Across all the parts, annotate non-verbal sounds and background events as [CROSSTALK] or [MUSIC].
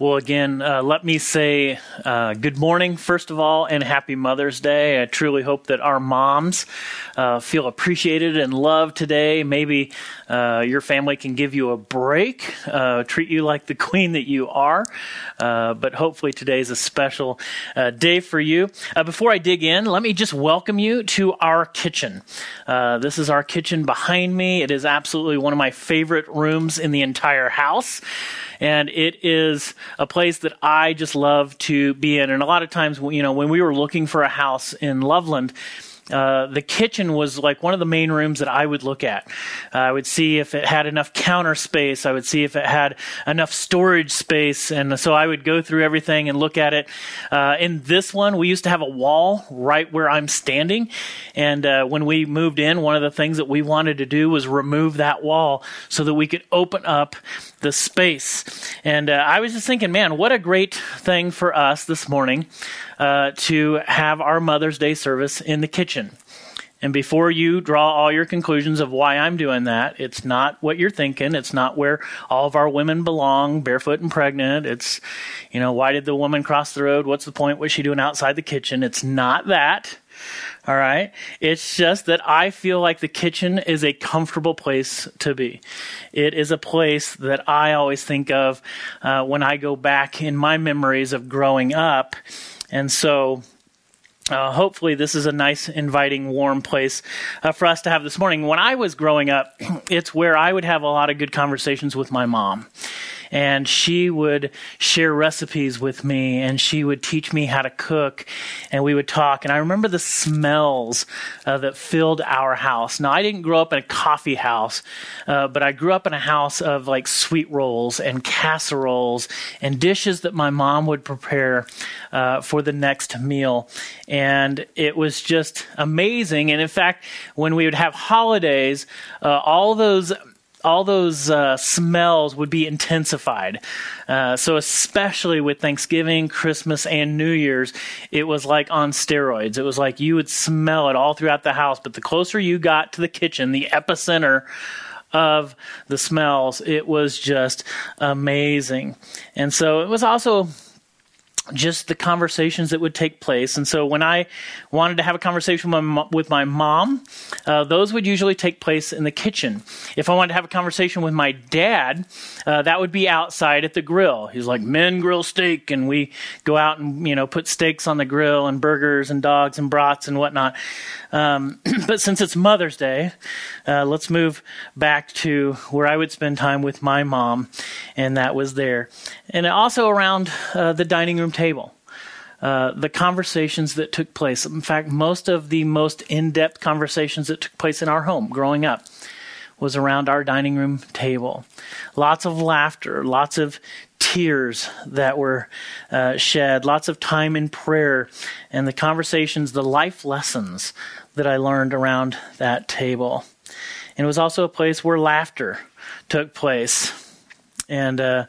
Well, again, uh, let me say uh, good morning, first of all, and happy Mother's Day. I truly hope that our moms uh, feel appreciated and loved today. Maybe uh, your family can give you a break, uh, treat you like the [LAUGHS] queen that you are. Uh, but hopefully, today is a special day for you. before I dig in, let me just welcome you to our kitchen. this is our kitchen behind me. It is absolutely one of my favorite rooms in the entire house and it is a place that I just love to be in. And a lot of times, you know, when we were looking for a house in Loveland, uh, the kitchen was like one of the main rooms that I would look at. Uh, I would see if it had enough counter space. I would see if it had enough storage space. And so I would go through everything and look at it. Uh, in this one, we used to have a wall right where I'm standing. And uh, when we moved in, one of the things that we wanted to do was remove that wall so that we could open up the space. And uh, I was just thinking, man, what a great thing for us this morning to have our Mother's Day service in the kitchen. And before you draw all your conclusions of why I'm doing that, it's not what you're thinking. It's not where all of our women belong, barefoot and pregnant. It's, you know, why did the woman cross the road? What's the point? What's she doing outside the kitchen? It's not that. All right. It's just that I feel like the kitchen is a comfortable place to be. It is a place that I always think of uh, when I go back in my memories of growing up and so uh, hopefully, this is a nice, inviting, warm place uh, for us to have this morning. When I was growing up, [CLEARS THROAT] it's where I would have a lot of good conversations with my mom and she would share recipes with me and she would teach me how to cook and we would talk. And i remember the smells uh, that filled our house. Now i didn't grow up in a coffee house uh, but i grew up in a house of like sweet rolls and casseroles and dishes that my mom would prepare uh, for the next meal. And it was just amazing. And in fact when we would have holidays uh, all those all those uh, smells would be intensified. Uh, so, especially with Thanksgiving, Christmas, and New Year's, it was like on steroids. It was like you would smell it all throughout the house. But the closer you got to the kitchen, the epicenter of the smells, it was just amazing. And so, it was also just the conversations that would take place. And so when I wanted to have a conversation with my, mom, uh, those would usually take place in the kitchen. If I wanted to have a conversation with my dad, uh, that would be outside at the grill. He's like, men grill steak, and we go out and, you know, put steaks on the grill and burgers and dogs and brats and whatnot. Um, [CLEARS THROAT] but since it's Mother's Day, uh, let's move back to where I would spend time with my mom, and that was there. And also around uh, the dining room table. Uh, the conversations that took place. In fact, most of the most in depth conversations that took place in our home growing up was around our dining room table. Lots of laughter, lots of tears that were uh, shed, lots of time in prayer, and the conversations, the life lessons that I learned around that table. And it was also a place where laughter took place and uh,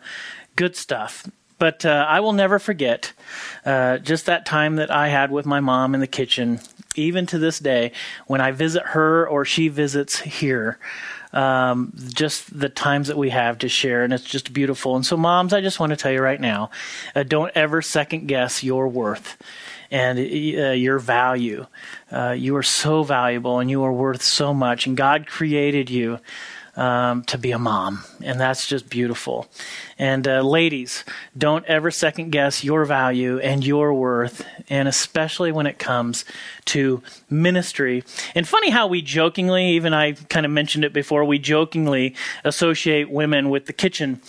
good stuff. But uh, I will never forget uh, just that time that I had with my mom in the kitchen, even to this day, when I visit her or she visits here. Um, just the times that we have to share, and it's just beautiful. And so, moms, I just want to tell you right now uh, don't ever second guess your worth and uh, your value. Uh, you are so valuable and you are worth so much. And God created you um, to be a mom, and that's just beautiful. And uh, ladies, don't ever second guess your value and your worth, and especially when it comes to ministry. And funny how we jokingly, even I kind of mentioned it before, we jokingly associate women with the kitchen,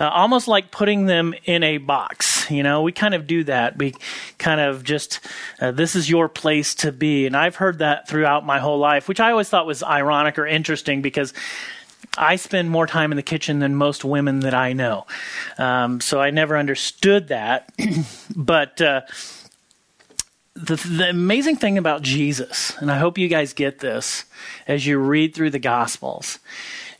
uh, almost like putting them in a box. You know, we kind of do that. We kind of just, uh, this is your place to be. And I've heard that throughout my whole life, which I always thought was ironic or interesting because I spend more time in the kitchen than most women that I know. Um, so I never understood that. [CLEARS THROAT] but uh, the, the amazing thing about Jesus, and I hope you guys get this as you read through the Gospels,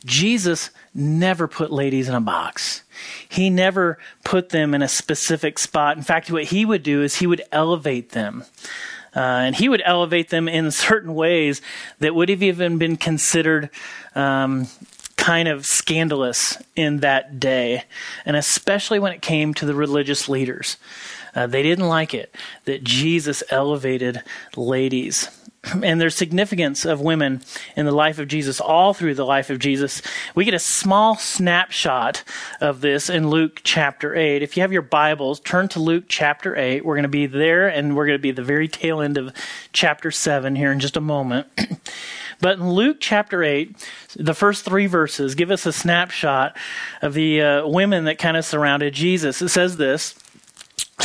Jesus never put ladies in a box. He never put them in a specific spot. In fact, what he would do is he would elevate them. Uh, and he would elevate them in [LAUGHS] certain ways that would have even been considered um, kind of scandalous in that day, and especially when it came to the religious leaders. Uh, they didn't like it that Jesus elevated ladies. [CLEARS THROAT] And there's significance of women in the life of Jesus, all through the life of Jesus. We get a small snapshot of this in Luke chapter 8. If you have your Bibles, turn to Luke chapter 8. We're going to be there, and we're going to be the very tail end of chapter 7 here in just a moment. [CLEARS THROAT] But in Luke chapter 8, the first three verses give us a snapshot of the uh, women that kind of surrounded Jesus. It says this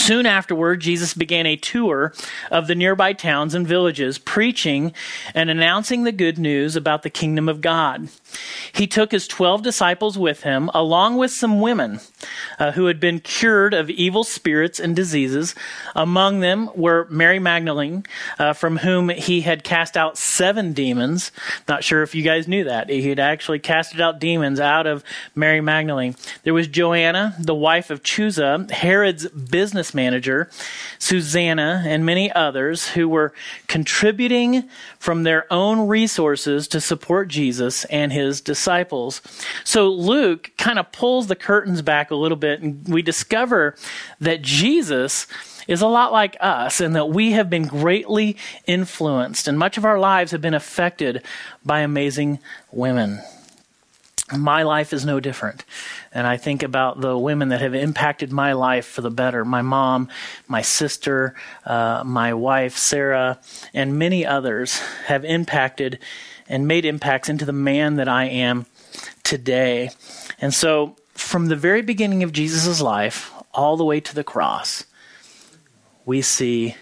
Soon afterward, Jesus began a tour of the nearby towns and villages, preaching and announcing the good news about the kingdom of God. He took his twelve disciples with him, along with some women uh, who had been cured of evil spirits and diseases. Among them were Mary Magdalene, uh, from whom he had cast out seven demons. Not sure if you guys knew that. He had actually casted out demons out of Mary Magdalene. There was Joanna, the wife of Chuza, Herod's business manager, Susanna, and many others who were contributing from their own resources to support Jesus and his disciples. So Luke kind of pulls the curtains back a little bit, and we discover that Jesus is a lot like us and that we have been greatly influenced and much of our lives have been affected by amazing women. My life is no different. And I think about the women that have impacted my life for the better my mom, my sister, uh, my wife, Sarah, and many others have impacted and made impacts into the man that I am today. And so, from the very beginning of Jesus' life all the way to the cross, we see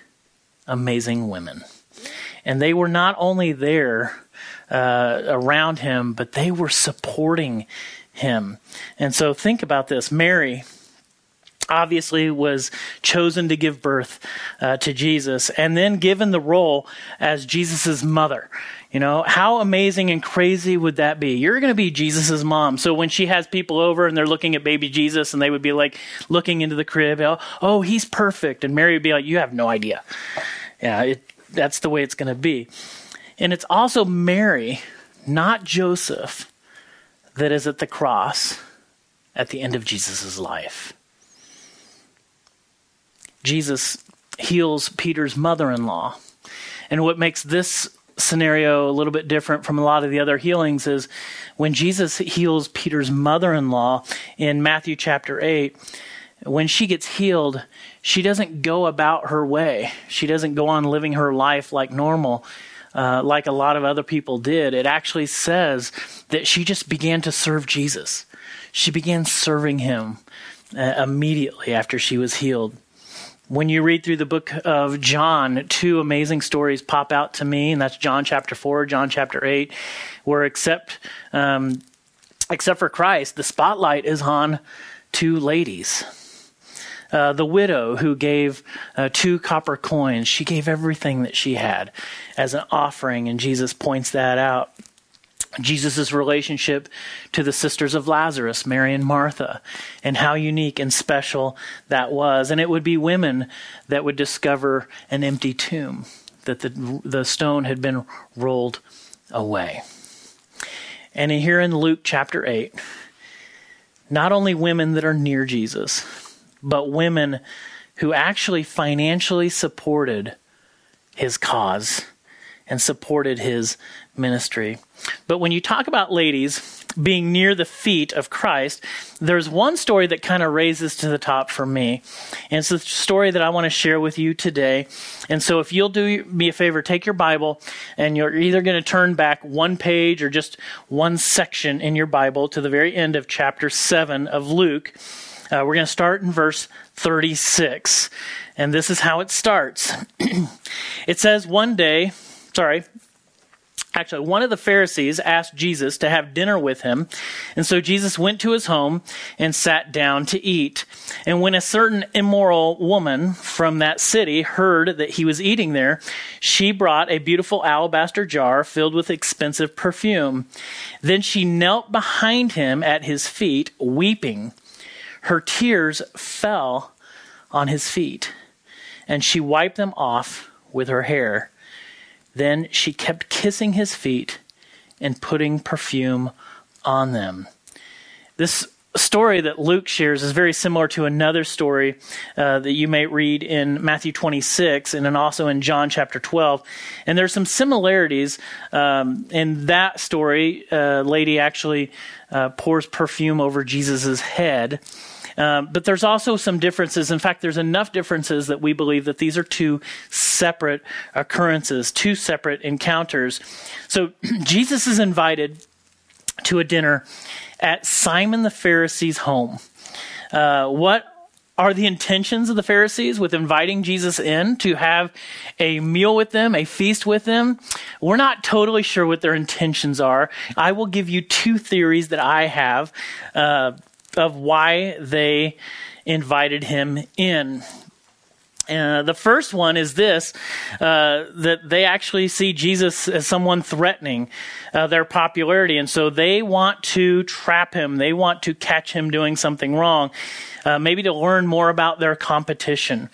amazing women. And they were not only there uh, around him, but they were supporting him. And so think about this Mary obviously was chosen to give birth uh, to Jesus and then given the role as Jesus' mother. You know, how amazing and crazy would that be? You're going to be Jesus' mom. So when she has people over and they're looking at baby Jesus and they would be like looking into the crib, oh, oh he's perfect. And Mary would be like, you have no idea. Yeah, it, that's the way it's going to be. And it's also Mary, not Joseph, that is at the cross at the end of Jesus' life. Jesus heals Peter's mother in law. And what makes this scenario a little bit different from a lot of the other healings is when Jesus heals Peter's mother in law in Matthew chapter 8, when she gets healed, she doesn't go about her way. She doesn't go on living her life like normal uh, like a lot of other people did. It actually says that she just began to serve Jesus. She began serving him uh, immediately after she was healed. When you read through the book of John, two amazing stories pop out to me, and that's John chapter 4, John chapter 8, where except, um, except for Christ, the spotlight is on two ladies uh, the widow who gave uh, two copper coins, she gave everything that she had as an offering, and Jesus points that out. Jesus' relationship to the sisters of Lazarus, Mary and Martha, and how unique and special that was. And it would be women that would discover an empty tomb, that the, the stone had been rolled away. And here in Luke chapter 8, not only women that are near Jesus, but women who actually financially supported his cause and supported his ministry. But when you talk about ladies being near the feet of Christ, there's one story that kind of raises to the top for me. And it's the story that I want to share with you today. And so if you'll do me a favor, take your Bible and you're either going to turn back one page or just one section in your Bible to the very end of chapter 7 of Luke. Uh, we're going to start in verse 36. And this is how it starts. [CLEARS THROAT] it says, One day, sorry, Actually, one of the Pharisees asked Jesus to have dinner with him. And so Jesus went to his home and sat down to eat. And when a certain immoral woman from that city heard that he was eating there, she brought a beautiful alabaster jar filled with expensive perfume. Then she knelt behind him at his feet, weeping. Her tears fell on his feet, and she wiped them off with her hair. Then she kept kissing his feet and putting perfume on them. This story that Luke shares is very similar to another story uh, that you may read in Matthew 26 and then also in John chapter 12. And there's some similarities um, in that story. Uh, lady actually uh, pours perfume over Jesus' head. Um, but there's also some differences. In fact, there's enough differences that we believe that these are two separate occurrences, two separate encounters. So [CLEARS THROAT] Jesus is invited to a dinner at Simon the Pharisee's home. Uh, what are the intentions of the Pharisees with inviting Jesus in to have a meal with them, a feast with them? We're not totally sure what their intentions are. I will give you two theories that I have uh, of why they invited him in. Uh, the first one is this uh, that they actually see Jesus as someone threatening uh, their popularity. And so they want to trap him, they want to catch him doing something wrong, uh, maybe to learn more about their competition.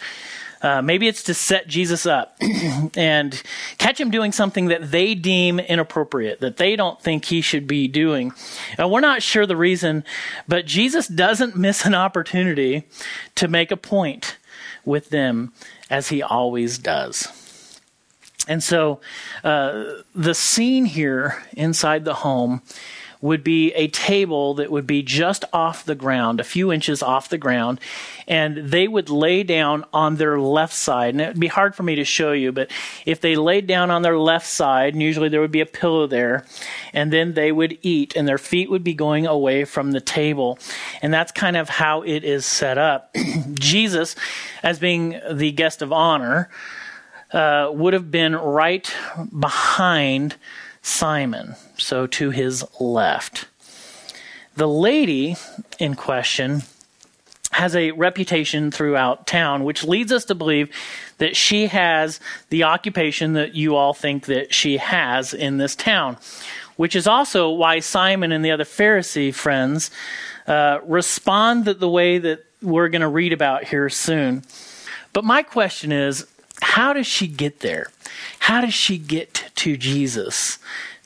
Uh, maybe it's to set Jesus up [CLEARS THROAT] and catch him doing something that they deem inappropriate, that they don't think he should be doing. Uh, we're not sure the reason, but Jesus doesn't miss an opportunity to make a point with them as he always does. And so uh, the scene here inside the home would be a table that would be just off the ground, a few inches off the ground, and they would lay down on their left side. And it would be hard for me to show you, but if they laid down on their left side, and usually there would be a pillow there, and then they would eat, and their feet would be going away from the table. And that's kind of how it is set up. [CLEARS THROAT] Jesus, as being the guest of honor, uh, would have been right behind Simon, so to his left. The lady in question has a reputation throughout town, which leads us to believe that she has the occupation that you all think that she has in this town, which is also why Simon and the other Pharisee friends uh, respond the way that we're going to read about here soon. But my question is how does she get there? How does she get to Jesus,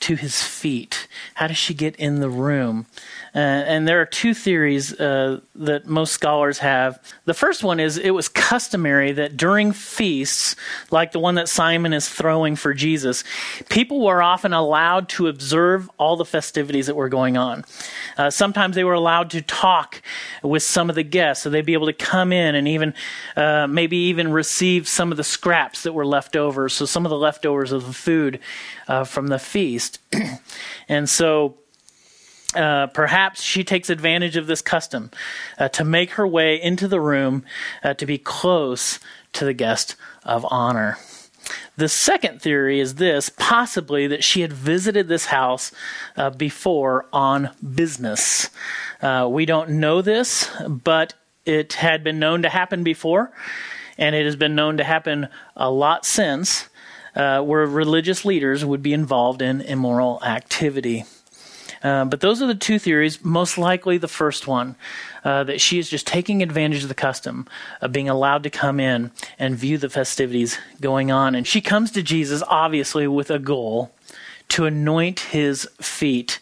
to his feet? How does she get in the room? Uh, and there are two theories uh, that most scholars have. The first one is it was customary that during feasts, like the one that Simon is throwing for Jesus, people were often allowed to observe all the festivities that were going on. Uh, sometimes they were allowed to talk with some of the guests, so they'd be able to come in and even uh, maybe even receive some of the scraps that were left over, so some of the leftovers of the food uh, from the feast. [CLEARS THROAT] and so uh, perhaps she takes advantage of this custom uh, to make her way into the room uh, to be close to the guest of honor. The second theory is this possibly that she had visited this house uh, before on business. Uh, we don't know this, but it had been known to happen before, and it has been known to happen a lot since, where religious leaders would be involved in immoral activity. Uh, but those are the two theories. Most likely the first one, uh, that she is just taking advantage of the custom of being allowed to come in and view the festivities going on. And she comes to Jesus, obviously, with a goal to anoint his feet.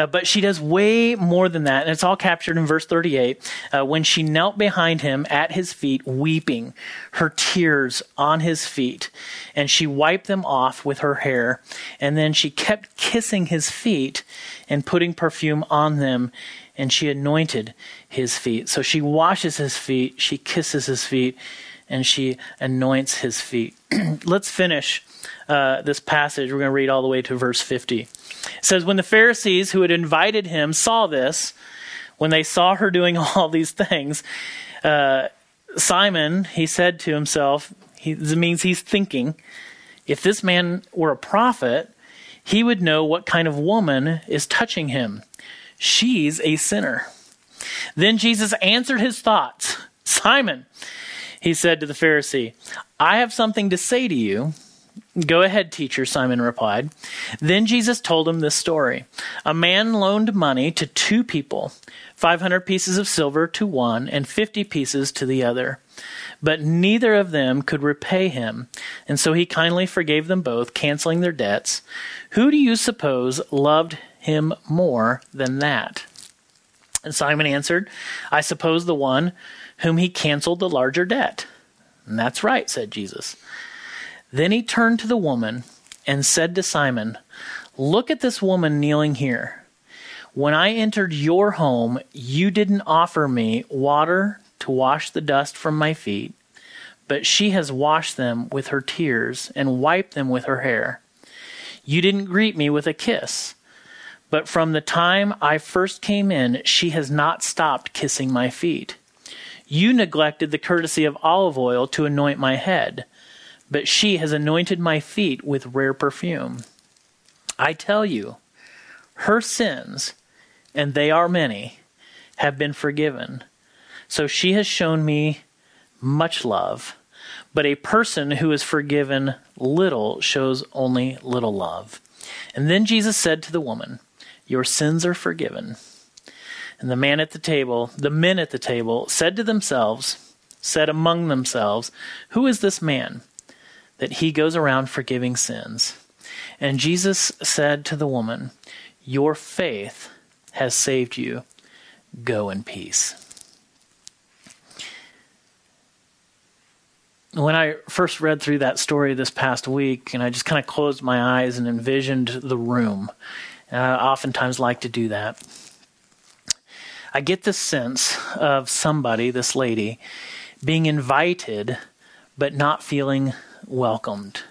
Uh, but she does way more than that, and it's all captured in verse 38. Uh, when she knelt behind him at his feet, weeping, her tears on his feet, and she wiped them off with her hair, and then she kept kissing his feet and putting perfume on them, and she anointed his feet. So she washes his feet, she kisses his feet, and she anoints his feet. [CLEARS THROAT] Let's finish uh, this passage. We're going to read all the way to verse 50. It says, When the Pharisees who had invited him saw this, when they saw her doing [LAUGHS] all these things, uh, Simon, he said to himself, he, this means he's thinking, if this man were a prophet, he would know what kind of woman is touching him. She's a sinner. Then Jesus answered his thoughts. Simon, he said to the Pharisee, I have something to say to you. Go ahead, teacher, Simon replied. Then Jesus told him this story. A man loaned money to two people, 500 pieces of silver to one and 50 pieces to the other. But neither of them could repay him, and so he kindly forgave them both, canceling their debts. Who do you suppose loved him more than that. And Simon answered, I suppose the one whom he canceled the larger debt. And that's right, said Jesus. Then he turned to the woman and said to Simon, Look at this woman kneeling here. When I entered your home, you didn't offer me water to wash the dust from my feet, but she has washed them with her tears and wiped them with her hair. You didn't greet me with a kiss, but from the time I first came in, she has not stopped kissing my feet. You neglected the courtesy of olive oil to anoint my head, but she has anointed my feet with rare perfume. I tell you, her sins, and they are many, have been forgiven. So she has shown me much love. But a person who is forgiven little shows only little love. And then Jesus said to the woman, Your sins are forgiven. And the man at the table, the men at the table, said to themselves, said among themselves, Who is this man that he goes around forgiving sins? And Jesus said to the woman, Your faith has saved you. Go in peace. when I first read through that story this past week, and I just kind of closed my eyes and envisioned the room, and I oftentimes like to do that. I get this sense of somebody, this lady, being invited but not feeling welcomed.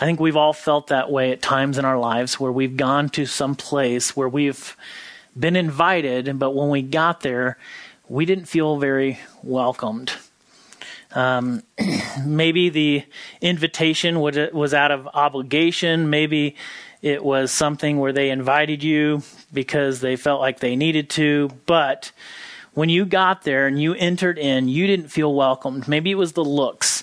I think we've all felt that way at times in our lives where we've gone to some place where we've been invited, but when we got there, we didn't feel very welcomed. Um, [CLEARS THROAT] maybe the invitation was out of obligation. Maybe it was something where they invited you because they felt like they needed to. But when you got there and you entered in, you didn't feel welcomed. Maybe it was the looks.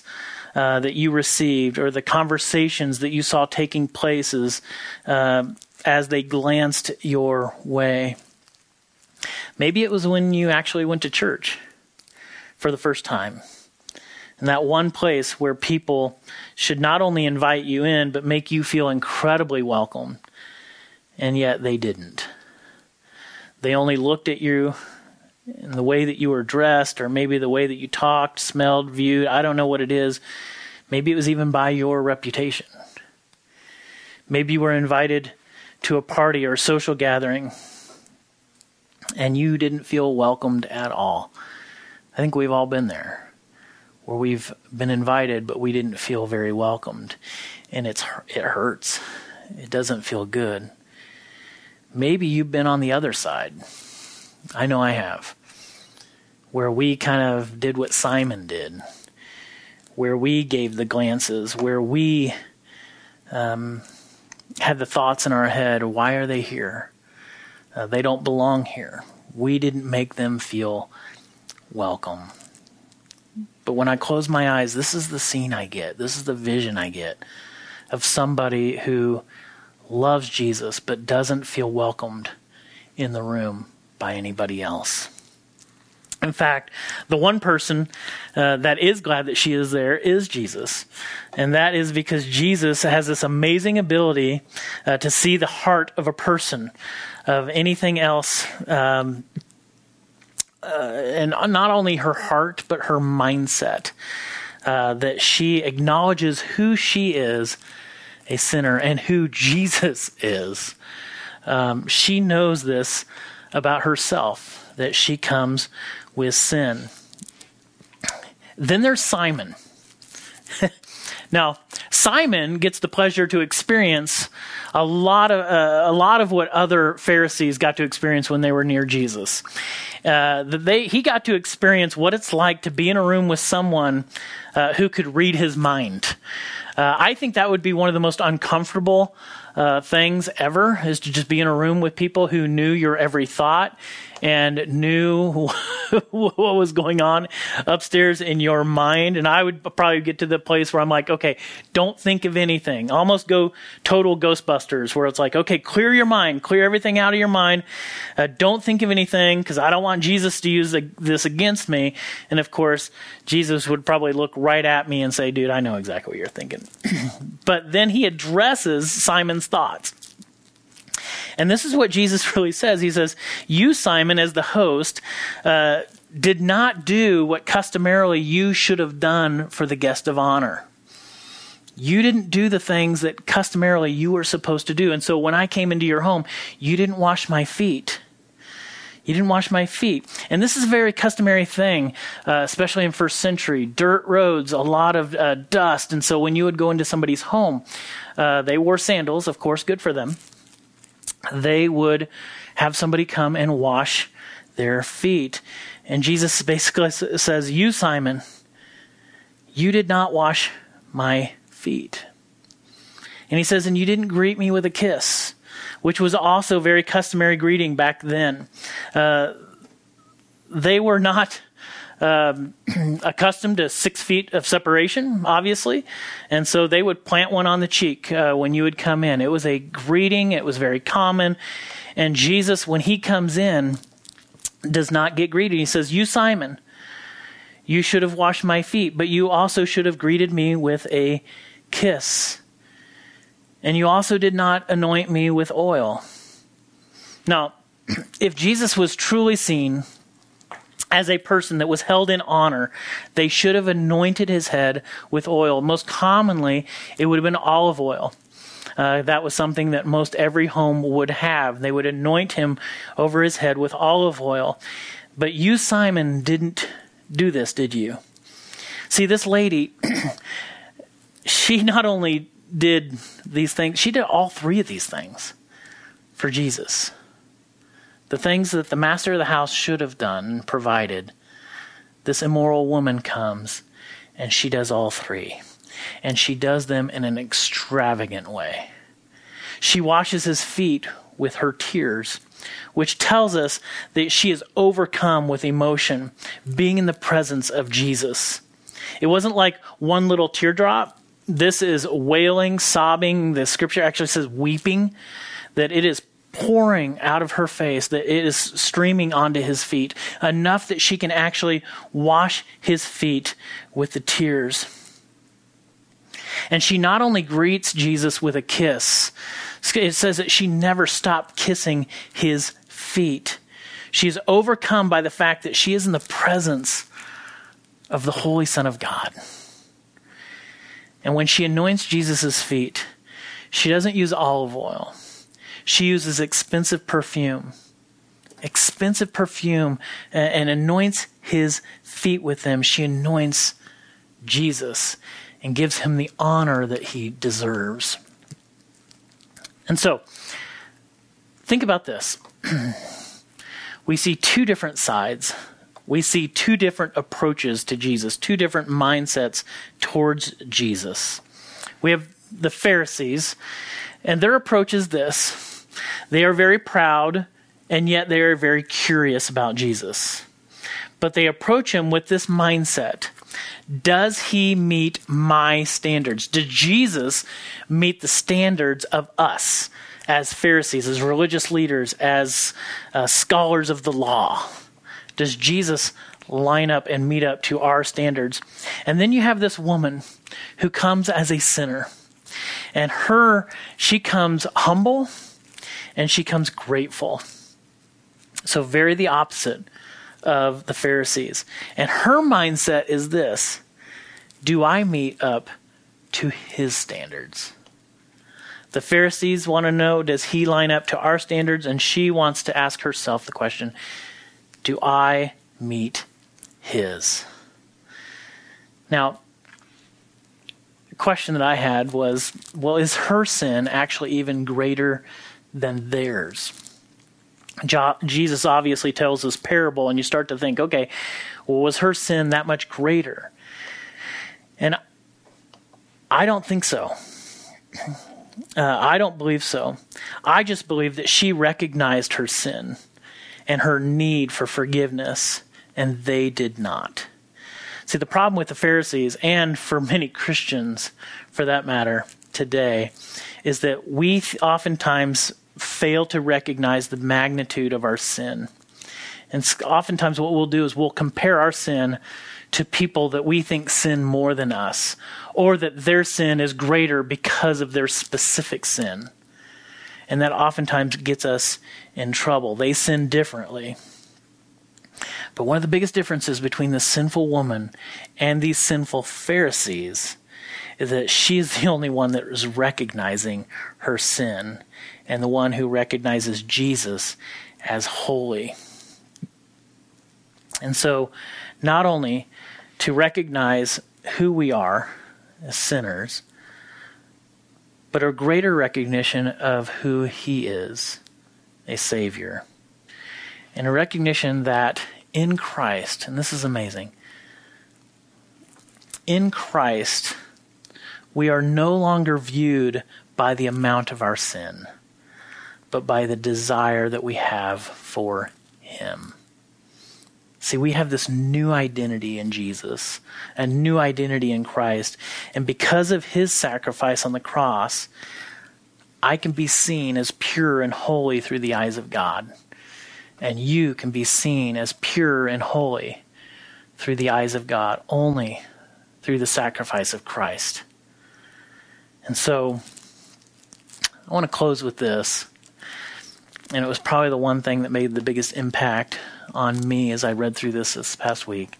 Uh, that you received, or the conversations that you saw taking places uh, as they glanced your way. Maybe it was when you actually went to church for the first time and that one place where people should not only invite you in, but make you feel incredibly welcome. And yet they didn't. They only looked at you in the way that you were dressed, or maybe the way that you talked, smelled, viewed. I don't know what it is. Maybe it was even by your reputation. Maybe you were invited to a party or a social gathering and you didn't feel welcomed at all. I think we've all been there where we've been invited but we didn't feel very welcomed. And it's it hurts. It doesn't feel good. Maybe you've been on the other side. I know i have where we kind of did what simon did where we gave the glances where we um, had the thoughts in our head why are they here uh, they don't belong here we didn't make them feel welcome but when I close my eyes, this is the scene I get. This is the vision I get of somebody who loves Jesus but doesn't feel welcomed in the room by anybody else. In fact, the one person uh, that is glad that she is there is Jesus. And that is because Jesus has this amazing ability uh, to see the heart of a person, of anything else um, uh, and not only her heart, but her mindset. Uh, that she acknowledges who she is, a sinner, and who Jesus is. Um, she knows this about herself, that she comes with sin. Then there's Simon. [LAUGHS] now, Simon gets the pleasure to experience a lot of uh, a lot of what other Pharisees got to experience when they were near Jesus. Uh, they he got to experience what it's like to be in a room with someone uh, who could read his mind. Uh, I think that would be one of the most uncomfortable uh, things ever is to just be in a room with people who knew your every thought and knew [LAUGHS] what was going on upstairs in your mind. And I would probably get to the place where I'm like, okay, don't think of anything. Almost go total Ghostbusters, where it's like, okay, clear your mind, clear everything out of your mind. Uh, don't think of anything because I don't want Jesus to use this against me. And of course, Jesus would probably look right at me and say, dude, I know exactly what you're thinking. [CLEARS THROAT] but then he addresses Simon's thoughts. And this is what Jesus [LAUGHS] really says. He says, You, Simon, as the host, uh, did not do what customarily you should have done for the guest of honor. You didn't do the things that customarily you were supposed to do. And so when I came into your home, you didn't wash my feet. You didn't wash my feet. And this is a very customary thing, uh, especially in first century. Dirt roads, a lot of uh, dust. And so when you would go into somebody's home, uh, they wore sandals, of course, good for them. They would have somebody come and wash their feet. And Jesus basically says, You, Simon, you did not wash my feet. And he says, And you didn't greet me with a kiss, which was also very customary greeting back then. Uh, they were not um, [CLEARS THROAT] accustomed to six feet of separation, obviously, and so they would plant one on the cheek uh, when you would come in. It was a greeting, it was very common. And Jesus, when he comes in, does not get greeted. He says, You, Simon, you should have washed my feet, but you also should have greeted me with a kiss. And you also did not anoint me with oil. Now, [CLEARS THROAT] if Jesus was truly seen as a person that was held in honor, they should have anointed his head with oil. Most commonly, it would have been olive oil. Uh, that was something that most every home would have. They would anoint him over his head with olive oil. But you, Simon, didn't do this, did you? See, this lady, [CLEARS THROAT] she not only did these things, she did all three of these things for Jesus. The things that the master of the house should have done and provided. This immoral woman comes and she does all three and she does them in an extravagant way. She washes his feet with her tears, which tells us that she is overcome with emotion, being in the presence of Jesus. It wasn't like one little teardrop. This is wailing, sobbing. The scripture actually says weeping, that it is pouring out of her face, that it is streaming onto his feet, enough that she can actually wash his feet with the tears. And she not only greets Jesus with a kiss, it says that she never stopped kissing his feet. She is overcome by the fact that she is in the presence of the Holy Son of God. And when she anoints Jesus' feet, she doesn't use olive oil. She uses expensive perfume. Expensive perfume and, and anoints his feet with them. She anoints Jesus and gives him the honor that he deserves. And so, think about this. [CLEARS THROAT] we see two different sides. We see two different approaches to Jesus, two different mindsets towards Jesus. We have the Pharisees, and their approach is this they are very proud, and yet they are very curious about Jesus. But they approach him with this mindset does he meet my standards? Did Jesus meet the standards of us as Pharisees, as religious leaders, as uh, scholars of the law? Does Jesus line up and meet up to our standards? And then you have this woman who comes as a sinner. And her, she comes humble and she comes grateful. So, very the opposite of the Pharisees. And her mindset is this Do I meet up to his standards? The Pharisees want to know Does he line up to our standards? And she wants to ask herself the question Do I meet his? Now, the question that I had was well, is her sin actually even greater than theirs? Jesus obviously tells this parable, and you start to think, okay, well, was her sin that much greater? And I don't think so. [LAUGHS] Uh, I don't believe so. I just believe that she recognized her sin and her need for forgiveness, and they did not. See, the problem with the Pharisees, and for many Christians for that matter today, is that we oftentimes fail to recognize the magnitude of our sin. And oftentimes, what we'll do is we'll compare our sin to people that we think sin more than us, or that their sin is greater because of their specific sin. And that oftentimes gets us in trouble. They sin differently. But one of the biggest differences between the sinful woman and these sinful Pharisees is that she's the only one that is recognizing her sin and the one who recognizes Jesus as holy. And so, not only to recognize who we are as sinners, but a greater recognition of who He is, a Savior. And a recognition that in Christ, and this is amazing, in Christ, we are no longer viewed by the amount of our sin, but by the desire that we have for Him. See, we have this new identity in Jesus, a new identity in Christ. And because of his sacrifice on the cross, I can be seen as pure and holy through the eyes of God and you can be seen as pure and holy through the eyes of God only through the sacrifice of Christ. And so I want to close with this. And it was probably the one thing that made the biggest impact on me as I read through this this past week.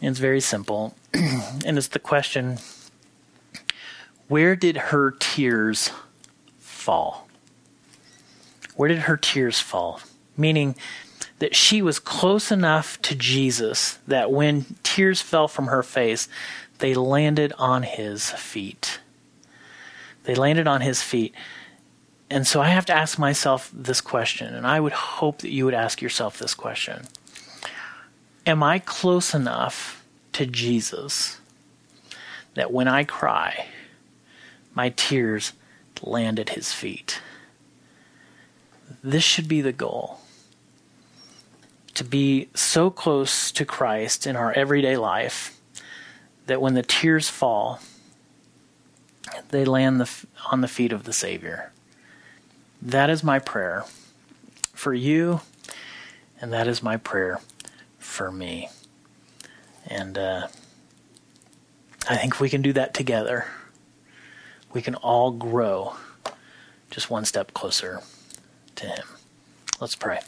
And it's very simple. [CLEARS THROAT] and it's the question where did her tears fall? Where did her tears fall? meaning that she was close enough to Jesus that when tears fell from her face, they landed on his feet. They landed on his feet. And so I have to ask myself this question, and I would hope that you would ask yourself this question Am I close enough to Jesus that when I cry, my tears land at his feet? This should be the goal to be so close to Christ in our everyday life that when the tears fall, they land the, on the feet of the Savior. That is my prayer for you, and that is my prayer for me. And uh, I think we can do that together. We can all grow just one step closer to Him. Let's pray.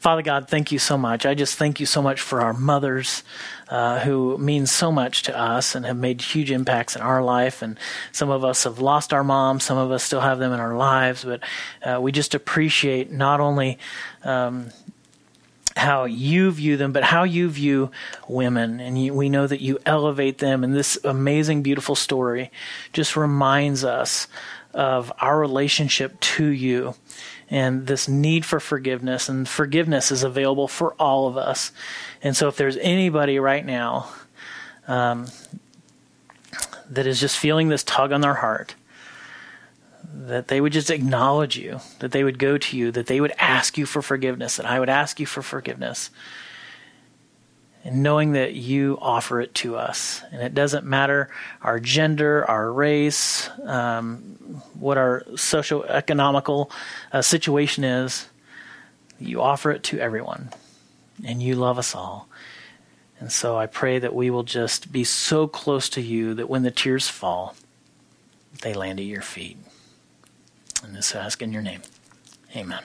Father God, thank you so much. I just thank you so much for our mothers uh, who mean so much to us and have made huge impacts in our life. And some of us have lost our moms, some of us still have them in our lives, but uh, we just appreciate not only. Um, how you view them, but how you view women. And you, we know that you elevate them. And this amazing, beautiful story just reminds us of our relationship to you and this need for forgiveness. And forgiveness is available for all of us. And so, if there's anybody right now um, that is just feeling this tug on their heart, that they would just acknowledge you, that they would go to you, that they would ask you for forgiveness, that I would ask you for forgiveness and knowing that you offer it to us. And it doesn't matter our gender, our race, um, what our socio-economical uh, situation is, you offer it to everyone. And you love us all. And so I pray that we will just be so close to you that when the tears fall, they land at your feet. And this I ask in your name. Amen.